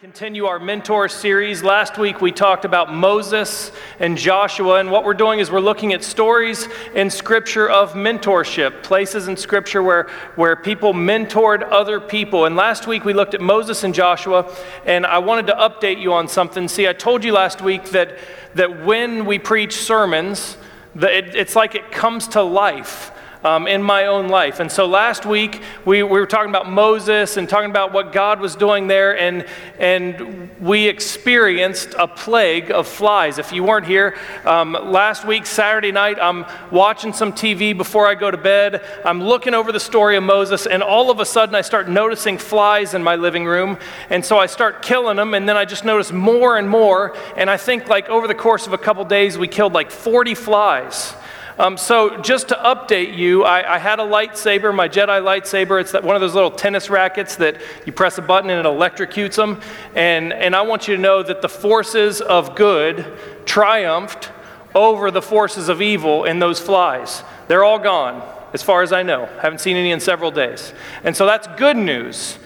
continue our mentor series. Last week we talked about Moses and Joshua, and what we're doing is we're looking at stories in Scripture of mentorship, places in Scripture where, where people mentored other people. And last week we looked at Moses and Joshua, and I wanted to update you on something. See, I told you last week that, that when we preach sermons, that it, it's like it comes to life um, in my own life. And so last week we, we were talking about Moses and talking about what God was doing there, and, and we experienced a plague of flies. If you weren't here, um, last week, Saturday night, I'm watching some TV before I go to bed. I'm looking over the story of Moses, and all of a sudden I start noticing flies in my living room. And so I start killing them, and then I just notice more and more. And I think, like, over the course of a couple days, we killed like 40 flies. Um, so, just to update you, I, I, had a lightsaber, my Jedi lightsaber. It's one of those little tennis rackets that you press a button and it electrocutes them. And, and I want you to know that the forces of good triumphed over the forces of evil in those flies. They're all gone, as far as I know. Haven't seen any in several days. And so that's good news.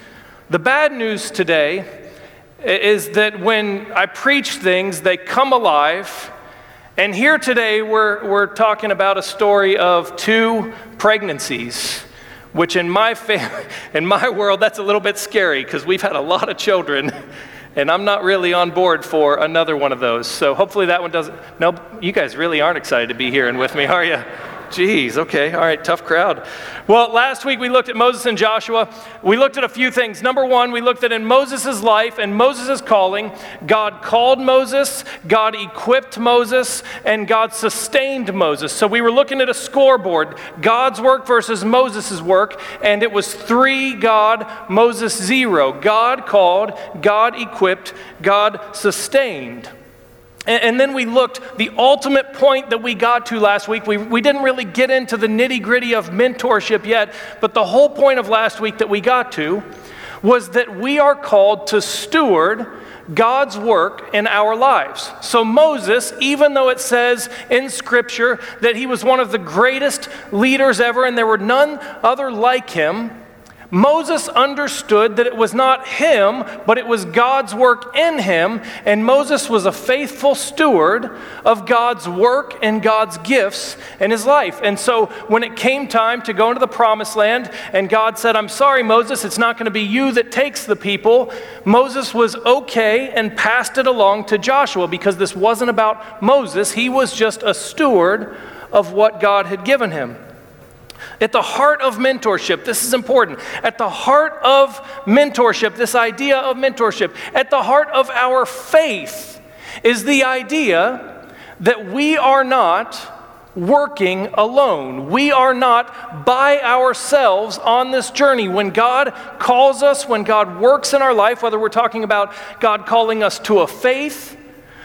The bad news today is that when I preach things, they come alive and here today, we're, we're talking about a story of two pregnancies, which in my, fam- in my world, that's a little bit scary because we've had a lot of children, and I'm not really on board for another one of those. So hopefully that one doesn't. No, you guys really aren't excited to be here and with me, are you? Jeez, okay, all right, tough crowd. Well, last week we looked at Moses and Joshua. We looked at a few things. Number one, we looked at in Moses' life and Moses' calling, God called Moses, God equipped Moses, and God sustained Moses. So we were looking at a scoreboard God's work versus Moses' work, and it was three God, Moses zero. God called, God equipped, God sustained. And, then we looked, the ultimate point that we got to last week, we, we didn't really get into the nitty gritty of mentorship yet, but the whole point of last week that we got to was that we are called to steward God's work in our lives. So, Moses, even though it says in Scripture that he was one of the greatest leaders ever and there were none other like him, Moses understood that it was not him, but it was God's work in him, and Moses was a faithful steward of God's work and God's gifts in his life. And so when it came time to go into the promised land, and God said, I'm sorry, Moses, it's not going to be you that takes the people, Moses was okay and passed it along to Joshua because this wasn't about Moses. He was just a steward of what God had given him. At the heart of mentorship, this is important. At the heart of mentorship, this idea of mentorship, at the heart of our faith is the idea that we are not working alone. We are not by ourselves on this journey. When God calls us, when God works in our life, whether we're talking about God calling us to a faith,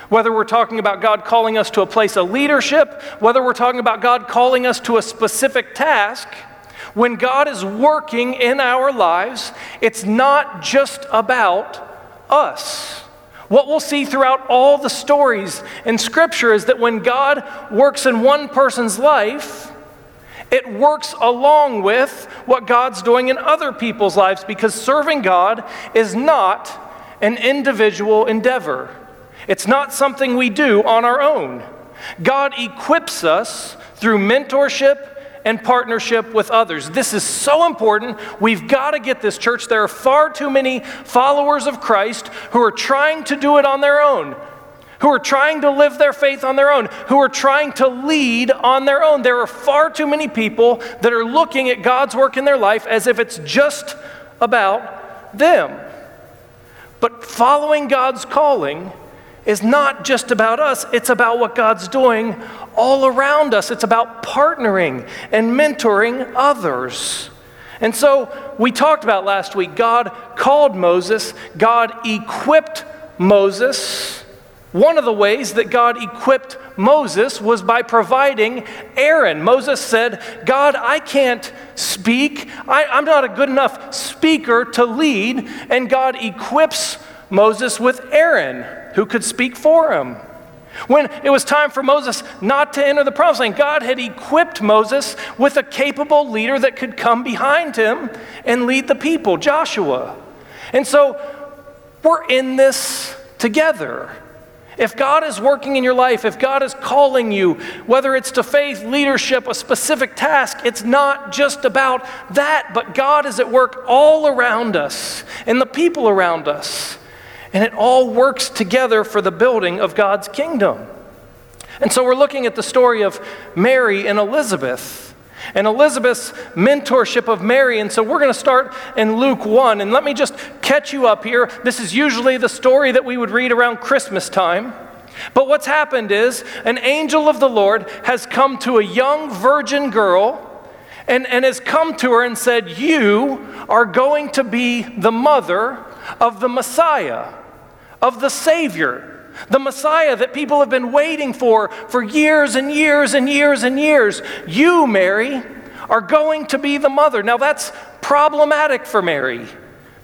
whether we're talking about God calling us to a place of leadership, whether we're talking about God calling us to a specific task, when God is working in our lives, it's not just about us. What we'll see throughout all the stories in Scripture is that when God works in one person's life, it works along with what God's doing in other people's lives because serving God is not an individual endeavor. It's not something we do on our own. God equips us through mentorship and partnership with others. This is so important. We've got to get this, church. There are far too many followers of Christ who are trying to do it on their own, who are trying to live their faith on their own, who are trying to lead on their own. There are far too many people that are looking at God's work in their life as if it's just about them. But following God's calling is not just about us, it's about what God's doing all around us. It's about partnering and mentoring others. And so we talked about last week God called Moses, God equipped Moses. One of the ways that God equipped Moses was by providing Aaron. Moses said, God, I can't speak. I, am not a good enough speaker to lead. And God equips Moses with Aaron, who could speak for him. When it was time for Moses not to enter the promised land, God had equipped Moses with a capable leader that could come behind him and lead the people, Joshua. And so we're in this together. If God is working in your life, if God is calling you, whether it's to faith, leadership, a specific task, it's not just about that, but God is at work all around us and the people around us. And it all works together for the building of God's kingdom. And so we're looking at the story of Mary and Elizabeth and Elizabeth's mentorship of Mary. And so we're going to start in Luke 1. And let me just catch you up here. This is usually the story that we would read around Christmas time. But what's happened is an angel of the Lord has come to a young virgin girl and, and has come to her and said, You are going to be the mother of the Messiah, of the Savior the Messiah that people have been waiting for for years and years and years and years. You, Mary, are going to be the mother. Now, that's problematic for Mary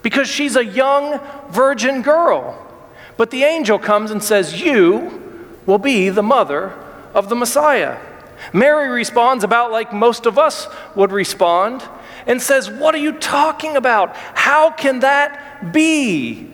because she's a young virgin girl. But the angel comes and says, You will be the mother of the Messiah. Mary responds about like most of us would respond and says, What are you talking about? How can that be?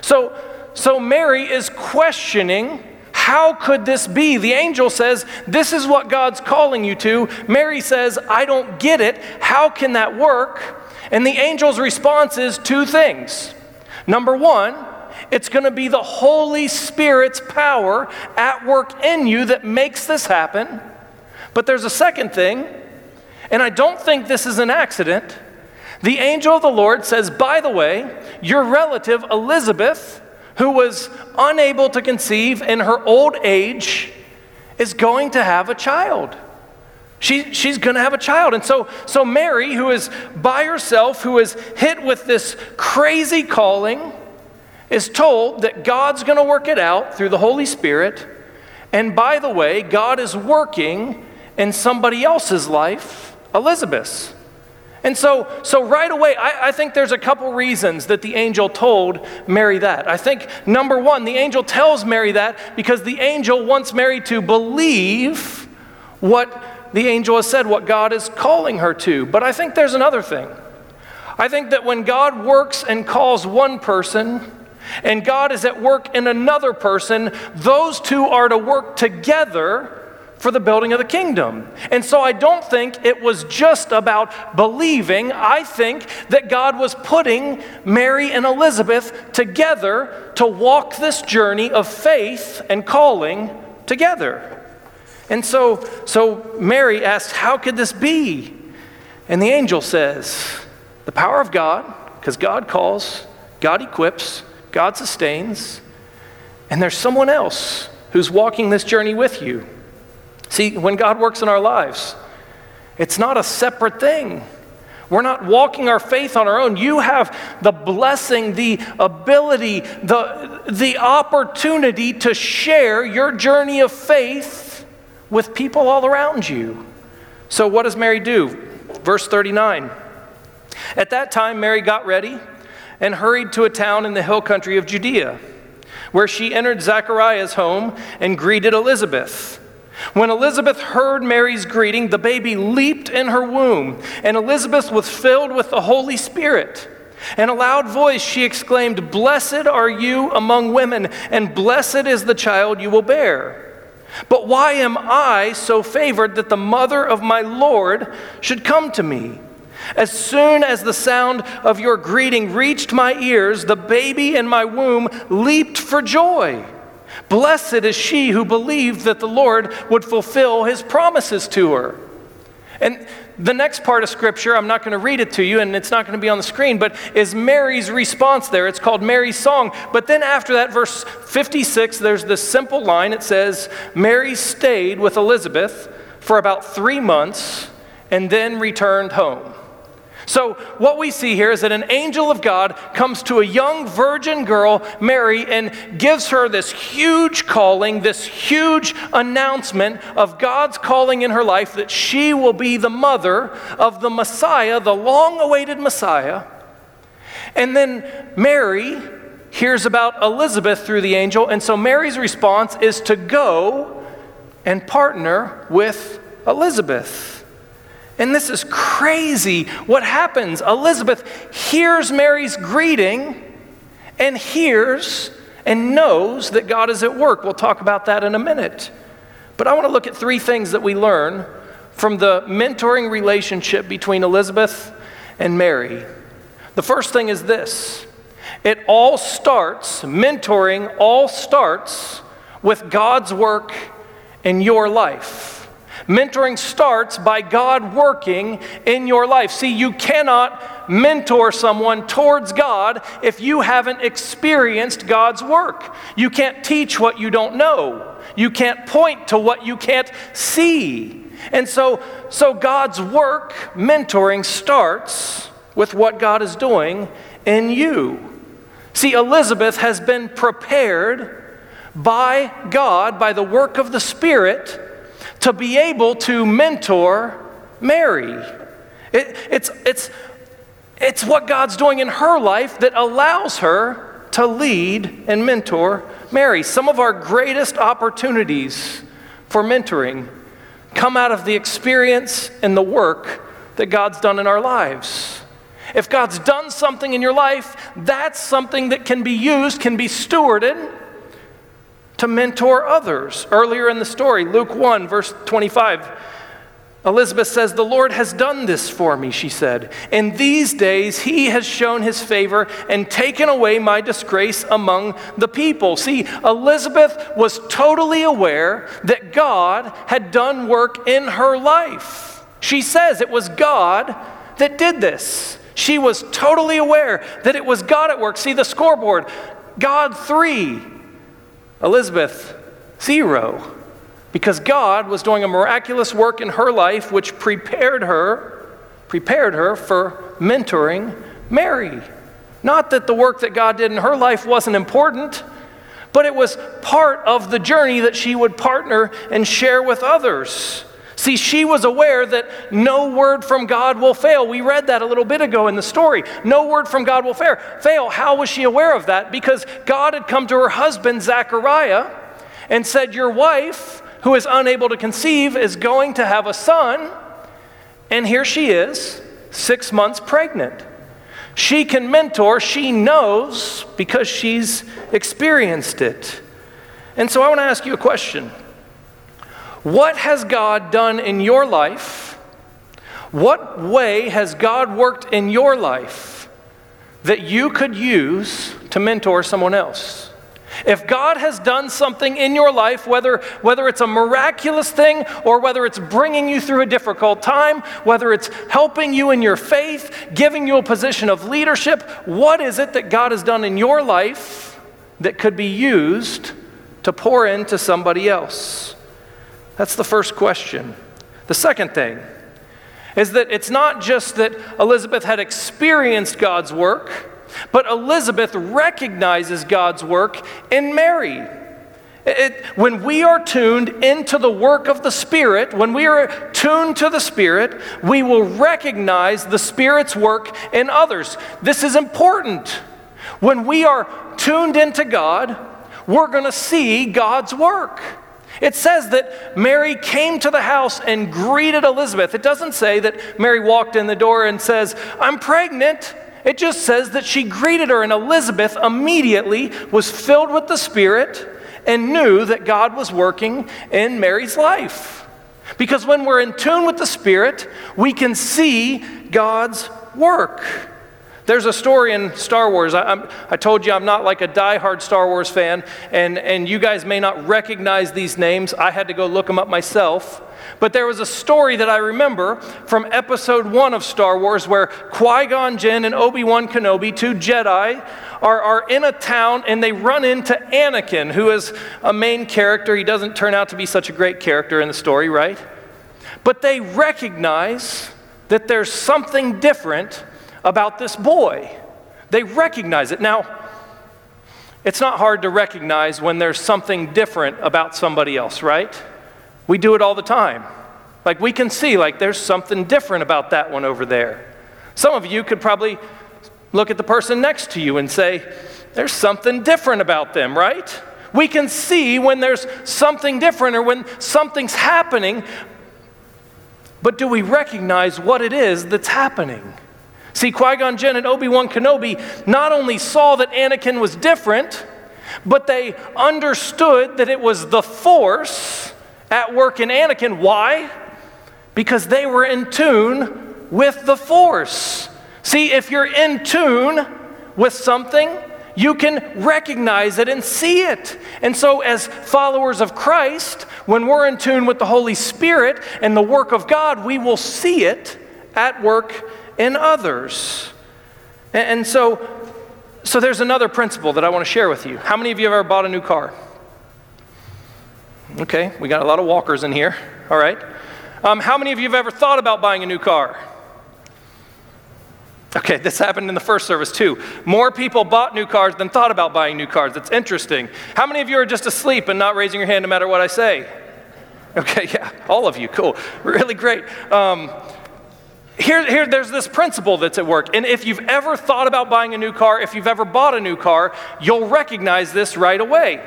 So, so Mary is questioning how could this be? The angel says, This is what God's calling you to. Mary says, I don't get it. How can that work? And the angel's response is two things. Number one, it's going to be the Holy Spirit's power at work in you that makes this happen. But there's a second thing, and I don't think this is an accident. The angel of the Lord says, By the way, your relative Elizabeth who was unable to conceive in her old age, is going to have a child. She, she's going to have a child. And so, so Mary, who is by herself, who is hit with this crazy calling, is told that God's going to work it out through the Holy Spirit. And by the way, God is working in somebody else's life, Elizabeth's. And so, so right away, I, I, think there's a couple reasons that the angel told Mary that. I think number one, the angel tells Mary that because the angel wants Mary to believe what the angel has said, what God is calling her to. But I think there's another thing. I think that when God works and calls one person, and God is at work in another person, those two are to work together for the building of the kingdom. And so I don't think it was just about believing. I think that God was putting Mary and Elizabeth together to walk this journey of faith and calling together. And so, so Mary asked, How could this be? And the angel says, The power of God, because God calls, God equips, God sustains, and there's someone else who's walking this journey with you. See, when God works in our lives, it's not a separate thing. We're not walking our faith on our own. You have the blessing, the ability, the, the opportunity to share your journey of faith with people all around you. So, what does Mary do? Verse 39. At that time, Mary got ready and hurried to a town in the hill country of Judea, where she entered Zachariah's home and greeted Elizabeth. When Elizabeth heard Mary's greeting, the baby leaped in her womb, and Elizabeth was filled with the Holy Spirit. In a loud voice, she exclaimed, Blessed are you among women, and blessed is the child you will bear. But why am I so favored that the mother of my Lord should come to me? As soon as the sound of your greeting reached my ears, the baby in my womb leaped for joy. Blessed is she who believed that the Lord would fulfill his promises to her. And the next part of scripture, I'm not going to read it to you and it's not going to be on the screen, but is Mary's response there. It's called Mary's song. But then after that, verse 56, there's this simple line. It says, Mary stayed with Elizabeth for about three months and then returned home. So, what we see here is that an angel of God comes to a young virgin girl, Mary, and gives her this huge calling, this huge announcement of God's calling in her life that she will be the mother of the Messiah, the long awaited Messiah. And then Mary hears about Elizabeth through the angel, and so Mary's response is to go and partner with Elizabeth. And this is crazy. What happens? Elizabeth hears Mary's greeting and hears and knows that God is at work. We'll talk about that in a minute. But I want to look at three things that we learn from the mentoring relationship between Elizabeth and Mary. The first thing is this it all starts, mentoring all starts with God's work in your life. Mentoring starts by God working in your life. See, you cannot mentor someone towards God if you haven't experienced God's work. You can't teach what you don't know. You can't point to what you can't see. And so, so God's work, mentoring, starts with what God is doing in you. See, Elizabeth has been prepared by God, by the work of the Spirit to be able to mentor Mary. It, it's, it's, it's what God's doing in her life that allows her to lead and mentor Mary. Some of our greatest opportunities for mentoring come out of the experience and the work that God's done in our lives. If God's done something in your life, that's something that can be used, can be stewarded to mentor others. Earlier in the story, Luke 1, verse 25, Elizabeth says, The Lord has done this for me, she said. In these days, he has shown his favor and taken away my disgrace among the people. See, Elizabeth was totally aware that God had done work in her life. She says it was God that did this. She was totally aware that it was God at work. See the scoreboard God three, Elizabeth, zero. Because God was doing a miraculous work in her life which prepared her, prepared her for mentoring Mary. Not that the work that God did in her life wasn't important, but it was part of the journey that she would partner and share with others. See, she was aware that no word from God will fail. We read that a little bit ago in the story. No word from God will fail. Fail. How was she aware of that? Because God had come to her husband, Zechariah, and said, Your wife, who is unable to conceive, is going to have a son. And here she is, six months pregnant. She can mentor, she knows because she's experienced it. And so I want to ask you a question. What has God done in your life? What way has God worked in your life that you could use to mentor someone else? If God has done something in your life, whether, whether it's a miraculous thing or whether it's bringing you through a difficult time, whether it's helping you in your faith, giving you a position of leadership, what is it that God has done in your life that could be used to pour into somebody else? That's the first question. The second thing is that it's not just that Elizabeth had experienced God's work, but Elizabeth recognizes God's work in Mary. It, when we are tuned into the work of the Spirit, when we are tuned to the Spirit, we will recognize the Spirit's work in others. This is important. When we are tuned into God, we're going to see God's work. It says that Mary came to the house and greeted Elizabeth. It doesn't say that Mary walked in the door and says, I'm pregnant. It just says that she greeted her, and Elizabeth immediately was filled with the Spirit and knew that God was working in Mary's life. Because when we're in tune with the Spirit, we can see God's work. There's a story in Star Wars. I, I, told you I'm not like a die-hard Star Wars fan, and, and you guys may not recognize these names. I had to go look them up myself. But there was a story that I remember from episode one of Star Wars where Qui Gon Jinn and Obi Wan Kenobi, two Jedi, are, are in a town and they run into Anakin, who is a main character. He doesn't turn out to be such a great character in the story, right? But they recognize that there's something different about this boy. They recognize it. Now, it's not hard to recognize when there's something different about somebody else, right? We do it all the time. Like we can see, like, there's something different about that one over there. Some of you could probably look at the person next to you and say, there's something different about them, right? We can see when there's something different or when something's happening, but do we recognize what it is that's happening? See, Qui Gon Jinn and Obi Wan Kenobi not only saw that Anakin was different, but they understood that it was the Force at work in Anakin. Why? Because they were in tune with the Force. See, if you're in tune with something, you can recognize it and see it. And so, as followers of Christ, when we're in tune with the Holy Spirit and the work of God, we will see it at work in others. And, so, so there's another principle that I want to share with you. How many of you have ever bought a new car? Okay, we got a lot of walkers in here. All right. Um, how many of you have ever thought about buying a new car? Okay, this happened in the first service too. More people bought new cars than thought about buying new cars. It's interesting. How many of you are just asleep and not raising your hand no matter what I say? Okay, yeah, all of you, cool. Really great. Um, here, here, there's this principle that's at work. And if you've ever thought about buying a new car, if you've ever bought a new car, you'll recognize this right away.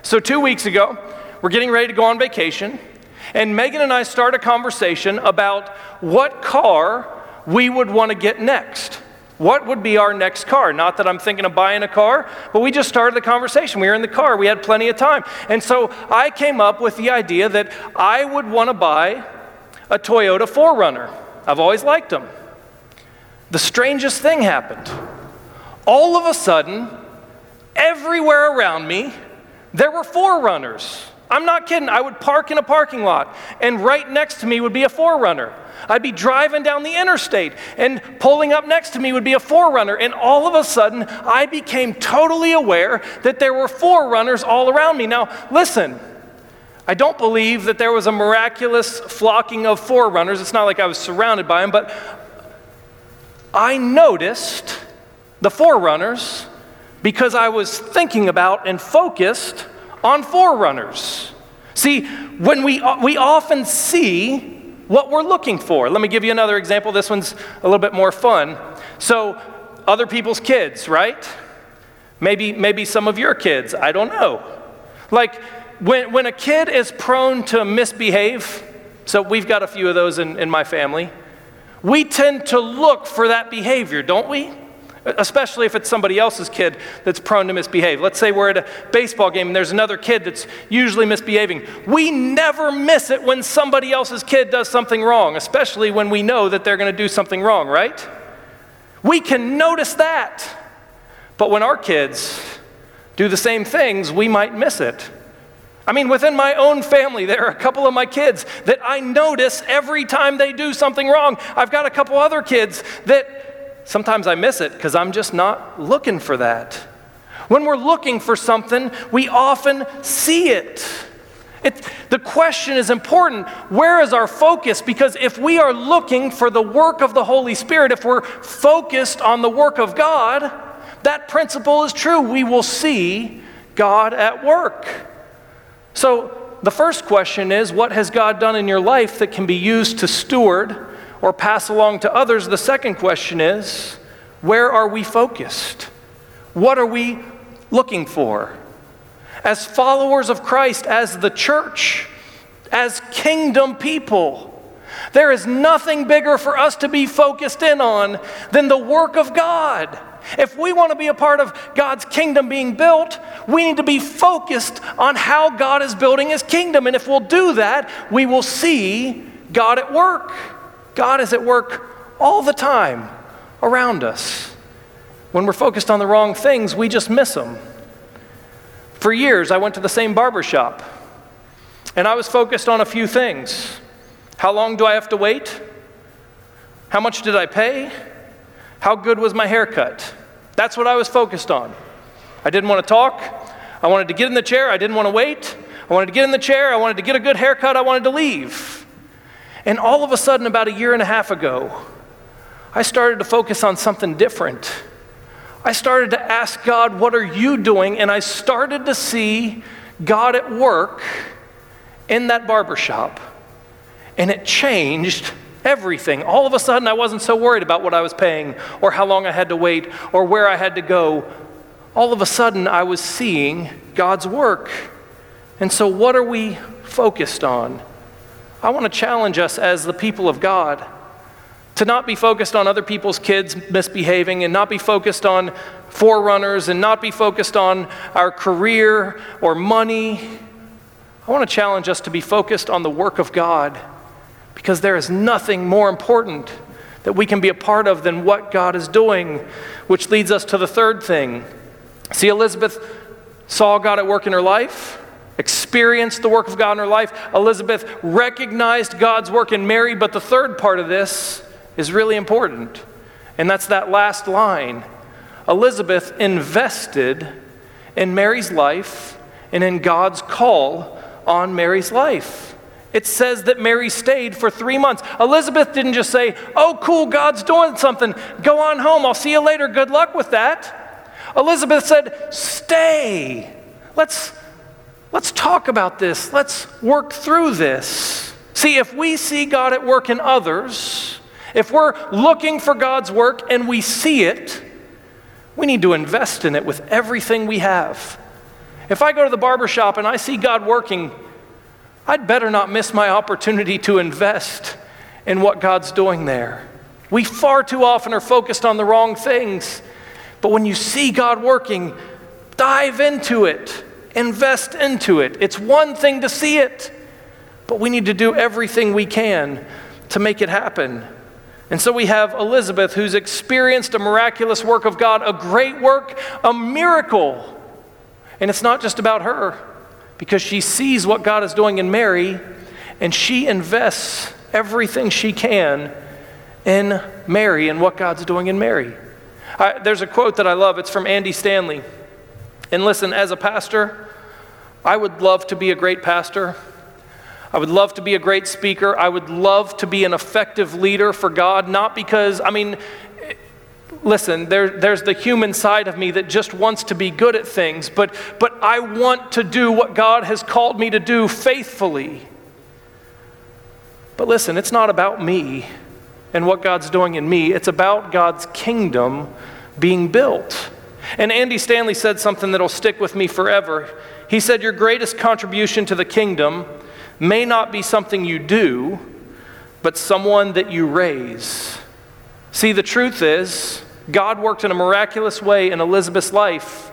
So, two weeks ago, we're getting ready to go on vacation, and Megan and I start a conversation about what car we would want to get next. What would be our next car? Not that I'm thinking of buying a car, but we just started the conversation. We were in the car, we had plenty of time. And so I came up with the idea that I would want to buy a Toyota 4Runner. I've always liked them. The strangest thing happened. All of a sudden, everywhere around me, there were 4Runners. I'm not kidding. I would park in a parking lot, and right next to me would be a 4Runner. I'd be driving down the interstate, and pulling up next to me would be a 4Runner. And all of a sudden, I became totally aware that there were 4Runners all around me. Now, listen. I don't believe that there was a miraculous flocking of 4Runners. It's not like I was surrounded by them, but I noticed the 4Runners because I was thinking about and focused on 4Runners. See, when we, uh, we often see what we're looking for. Let me give you another example. This one's a little bit more fun. So, other people's kids, right? Maybe, maybe some of your kids. I don't know. Like, when, when a kid is prone to misbehave, so we've got a few of those in, in my family, we tend to look for that behavior, don't we? Especially if it's somebody else's kid that's prone to misbehave. Let's say we're at a baseball game and there's another kid that's usually misbehaving. We never miss it when somebody else's kid does something wrong, especially when we know that they're going to do something wrong, right? We can notice that. But when our kids do the same things, we might miss it. I mean, within my own family, there are a couple of my kids that I notice every time they do something wrong. I've got a couple other kids that sometimes I miss it because I'm just not looking for that. When we're looking for something, we often see it. it. The question is important where is our focus? Because if we are looking for the work of the Holy Spirit, if we're focused on the work of God, that principle is true. We will see God at work. So, the first question is what has God done in your life that can be used to steward or pass along to others? The second question is where are we focused? What are we looking for? As followers of Christ, as the church, as kingdom people, there is nothing bigger for us to be focused in on than the work of God. If we want to be a part of God's kingdom being built, we need to be focused on how God is building his kingdom. And if we'll do that, we will see God at work. God is at work all the time around us. When we're focused on the wrong things, we just miss them. For years, I went to the same barber shop, and I was focused on a few things. How long do I have to wait? How much did I pay? How good was my haircut? That's what I was focused on. I didn't want to talk. I wanted to get in the chair. I didn't want to wait. I wanted to get in the chair. I wanted to get a good haircut. I wanted to leave. And all of a sudden, about a year and a half ago, I started to focus on something different. I started to ask God, What are you doing? And I started to see God at work in that barbershop. And it changed everything. All of a sudden, I wasn't so worried about what I was paying or how long I had to wait or where I had to go. All of a sudden, I was seeing God's work. And so, what are we focused on? I want to challenge us as the people of God to not be focused on other people's kids misbehaving and not be focused on 4Runners and not be focused on our career or money. I want to challenge us to be focused on the work of God because there is nothing more important that we can be a part of than what God is doing, which leads us to the third thing. See, Elizabeth saw God at work in her life experienced the work of God in her life. Elizabeth recognized God's work in Mary, but the third part of this is really important, and that's that last line. Elizabeth invested in Mary's life and in God's call on Mary's life. It says that Mary stayed for three months. Elizabeth didn't just say, Oh, cool, God's doing something. Go on home. I'll see you later. Good luck with that. Elizabeth said, Stay. Let's, Let's talk about this. Let's work through this. See, if we see God at work in others, if we're looking for God's work and we see it, we need to invest in it with everything we have. If I go to the barber shop and I see God working, I'd better not miss my opportunity to invest in what God's doing there. We far too often are focused on the wrong things. But when you see God working, dive into it invest into it. It's one thing to see it, but we need to do everything we can to make it happen. And so we have Elizabeth, who's experienced a miraculous work of God, a great work, a miracle. And it's not just about her, because she sees what God is doing in Mary, and she invests everything she can in Mary and what God's doing in Mary. I, there's a quote that I love, it's from Andy Stanley. And listen, as a pastor, I would love to be a great pastor. I would love to be a great speaker. I would love to be an effective leader for God, not because, I mean, listen, there, there's the human side of me that just wants to be good at things, but, but I want to do what God has called me to do faithfully. But listen, it's not about me and what God's doing in me, it's about God's kingdom being built. And Andy Stanley said something that'll stick with me forever. He said, Your greatest contribution to the kingdom may not be something you do, but someone that you raise. See, the truth is, God worked in a miraculous way in Elizabeth's life,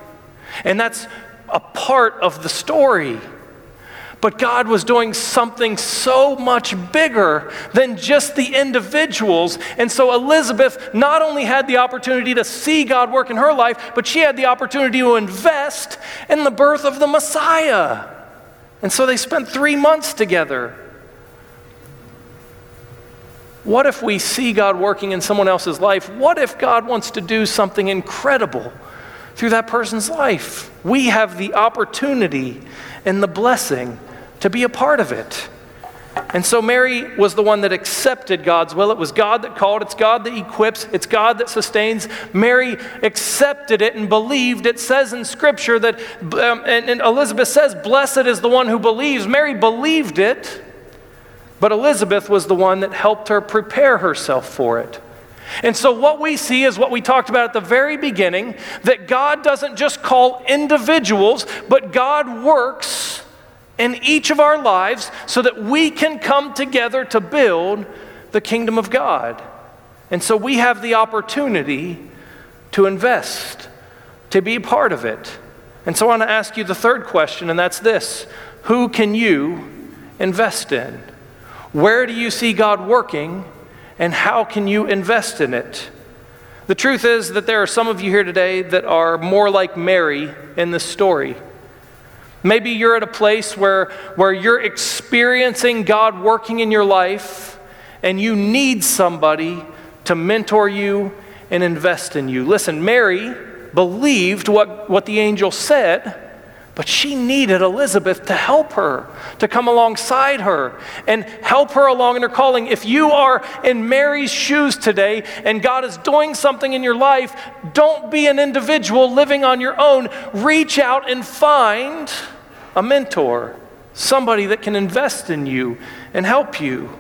and that's a part of the story. But God was doing something so much bigger than just the individuals. And so Elizabeth not only had the opportunity to see God work in her life, but she had the opportunity to invest in the birth of the Messiah. And so they spent three months together. What if we see God working in someone else's life? What if God wants to do something incredible through that person's life? We have the opportunity and the blessing to be a part of it. And so Mary was the one that accepted God's will. It was God that called, it's God that equips, it's God that sustains. Mary accepted it and believed. It says in Scripture that, um, and, and Elizabeth says, Blessed is the one who believes. Mary believed it, but Elizabeth was the one that helped her prepare herself for it. And so, what we see is what we talked about at the very beginning that God doesn't just call individuals, but God works in each of our lives so that we can come together to build the kingdom of God. And so we have the opportunity to invest, to be part of it. And so I want to ask you the third question, and that's this Who can you invest in? Where do you see God working, and how can you invest in it? The truth is that there are some of you here today that are more like Mary in this story. Maybe you're at a place where, where you're experiencing God working in your life and you need somebody to mentor you and invest in you. Listen, Mary believed what, what the angel said, But she needed Elizabeth to help her, to come alongside her and help her along in her calling. If you are in Mary's shoes today and God is doing something in your life, don't be an individual living on your own. Reach out and find a mentor, somebody that can invest in you and help you.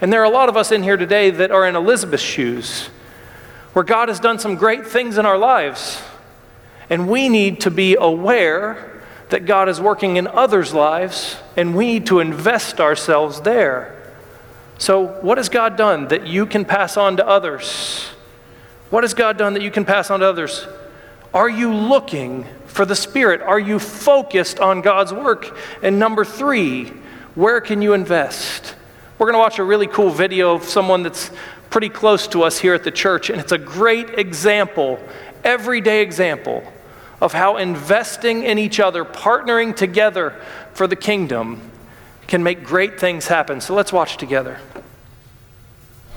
And there are a lot of us in here today that are in Elizabeth's shoes, where God has done some great things in our lives. And we need to be aware that God is working in others' lives, and we need to invest ourselves there. So, what has God done that you can pass on to others? What has God done that you can pass on to others? Are you looking for the Spirit? Are you focused on God's work? And number three, where can you invest? We're going to watch a really cool video of someone that's pretty close to us here at the church, and it's a great example, everyday example of how investing in each other, partnering together for the kingdom, can make great things happen. So let's watch together.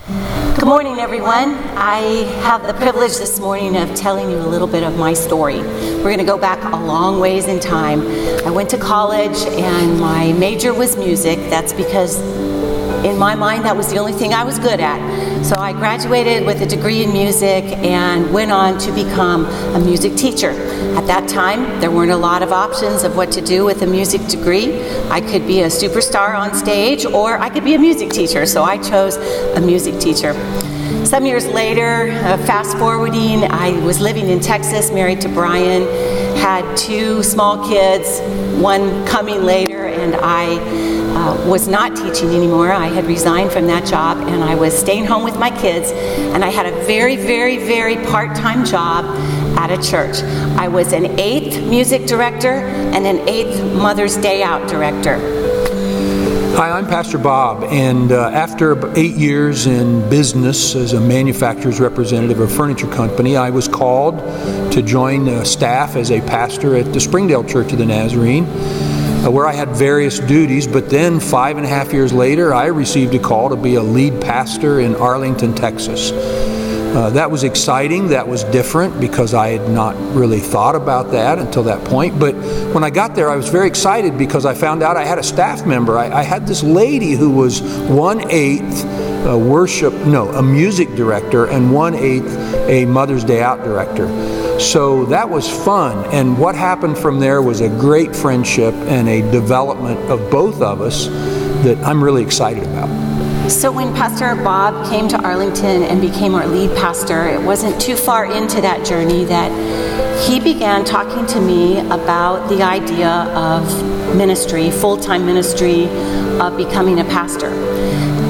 Good morning, everyone. I have the privilege this morning of telling you a little bit of my story. We're going to go back a long ways in time. I went to college and my major was music. That's because in my mind, that was the only thing I was good at. So I graduated with a degree in music and went on to become a music teacher. At that time, there weren't a lot of options of what to do with a music degree. I could be a superstar on stage or I could be a music teacher, so I chose a music teacher. Some years later, uh, fast forwarding, I was living in Texas, married to Brian, had two small kids, one coming later, and I uh, was not teaching anymore. I had resigned from that job and I was staying home with my kids. And I had a very, very, very part time job at a church. I was an eighth music director and an eighth Mother's Day Out director. Hi, I'm Pastor Bob, and uh, after eight years in business as a manufacturer's representative of a furniture company, I was called to join uh, staff as a pastor at the Springdale Church of the Nazarene. Uh, where I had various duties. But then, five and a half years later, I received a call to be a lead pastor in Arlington, Texas. Uh, that was exciting. That was different because I had not really thought about that until that point. But when I got there, I was very excited because I found out I had a staff member. I, I had this lady who was one eighth a worship, no, a music director, and one eighth a Mother's Day Out director. So that was fun. And what happened from there was a great friendship and a development of both of us that I'm really excited about. So, when Pastor Bob came to Arlington and became our lead pastor, it wasn't too far into that journey that he began talking to me about the idea of ministry, full time ministry, of becoming a pastor.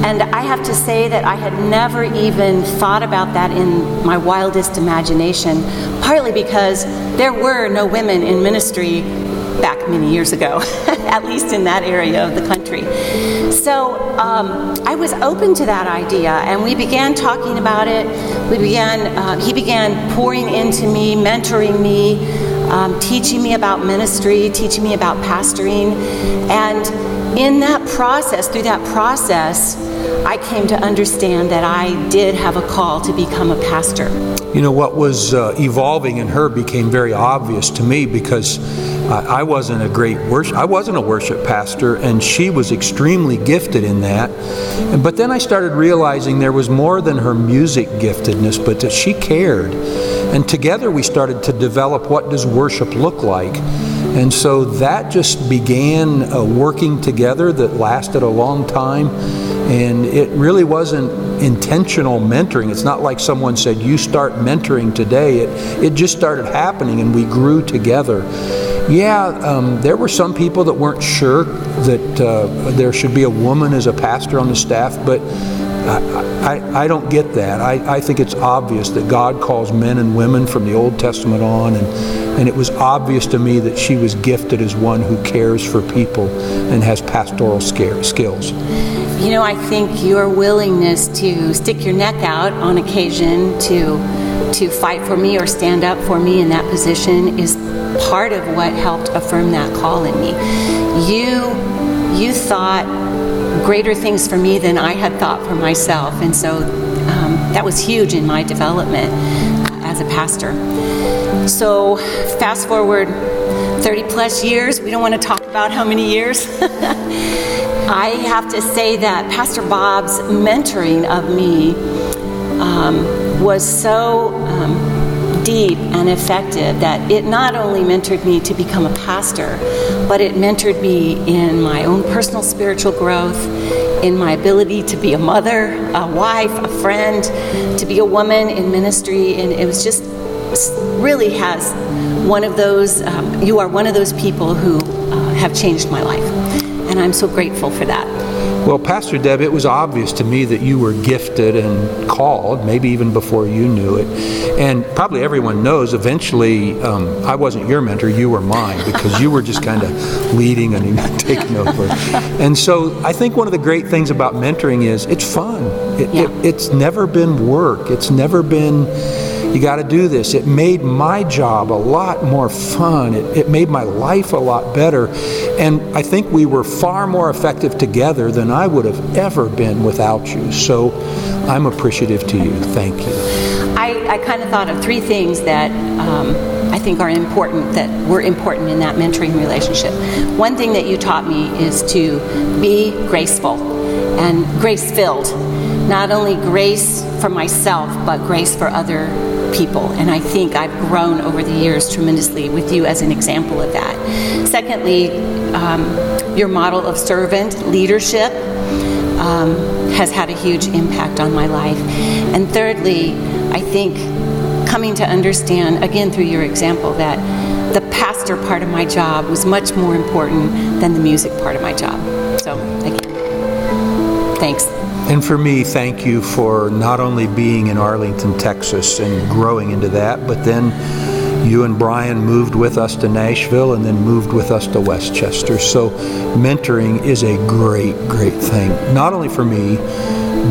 And I have to say that I had never even thought about that in my wildest imagination, partly because there were no women in ministry back many years ago, at least in that area of the country. So um, I was open to that idea, and we began talking about it. We began, uh, he began pouring into me, mentoring me, um, teaching me about ministry, teaching me about pastoring, and in that process, through that process, I came to understand that I did have a call to become a pastor. You know, what was uh, evolving in her became very obvious to me because I wasn't a great worship, I wasn't a worship pastor, and she was extremely gifted in that. But then I started realizing there was more than her music giftedness, but that she cared. And together we started to develop what does worship look like. And so that just began uh, working together that lasted a long time. And it really wasn't intentional mentoring. It's not like someone said, You start mentoring today. It, it just started happening and we grew together. Yeah, um, there were some people that weren't sure that uh, there should be a woman as a pastor on the staff, but I, I, I, don't get that. I, I think it's obvious that God calls men and women from the Old Testament on, and, and it was obvious to me that she was gifted as one who cares for people and has pastoral skills. You know, I think your willingness to stick your neck out on occasion to to fight for me or stand up for me in that position is part of what helped affirm that call in me. You you thought greater things for me than I had thought for myself, and so um, that was huge in my development as a pastor. So, fast forward 30 plus years. We don't want to talk about how many years. I have to say that Pastor Bob's mentoring of me um, was so um, deep and effective that it not only mentored me to become a pastor, but it mentored me in my own personal spiritual growth, in my ability to be a mother, a wife, a friend, to be a woman in ministry. And it was just really has one of those, um, you are one of those people who uh, have changed my life. And I'm so grateful for that. Well, Pastor Deb, it was obvious to me that you were gifted and called, maybe even before you knew it. And probably everyone knows eventually um, I wasn't your mentor, you were mine because you were just kind of leading and taking over. And so I think one of the great things about mentoring is it's fun. It, Yeah. it, it's never been work, it's never been you got to do this. It made my job a lot more fun. It, it made my life a lot better. And I think we were far more effective together than I would have ever been without you. So I'm appreciative to you. Thank you. I, I kind of thought of three things that um, I think are important, that were important in that mentoring relationship. One thing that you taught me is to be graceful and grace filled. Not only grace for myself, but grace for other people. And I think I've grown over the years tremendously with you as an example of that. Secondly, um, your model of servant leadership um, has had a huge impact on my life. And thirdly, I think coming to understand, again through your example, that the pastor part of my job was much more important than the music part of my job. So, again, thanks. And for me, thank you for not only being in Arlington, Texas and growing into that, but then you and Brian moved with us to Nashville and then moved with us to Westchester. So mentoring is a great, great thing, not only for me,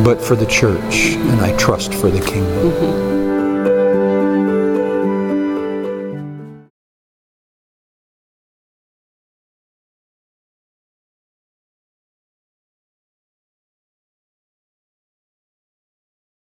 but for the church, and I trust for the kingdom. Mm-hmm.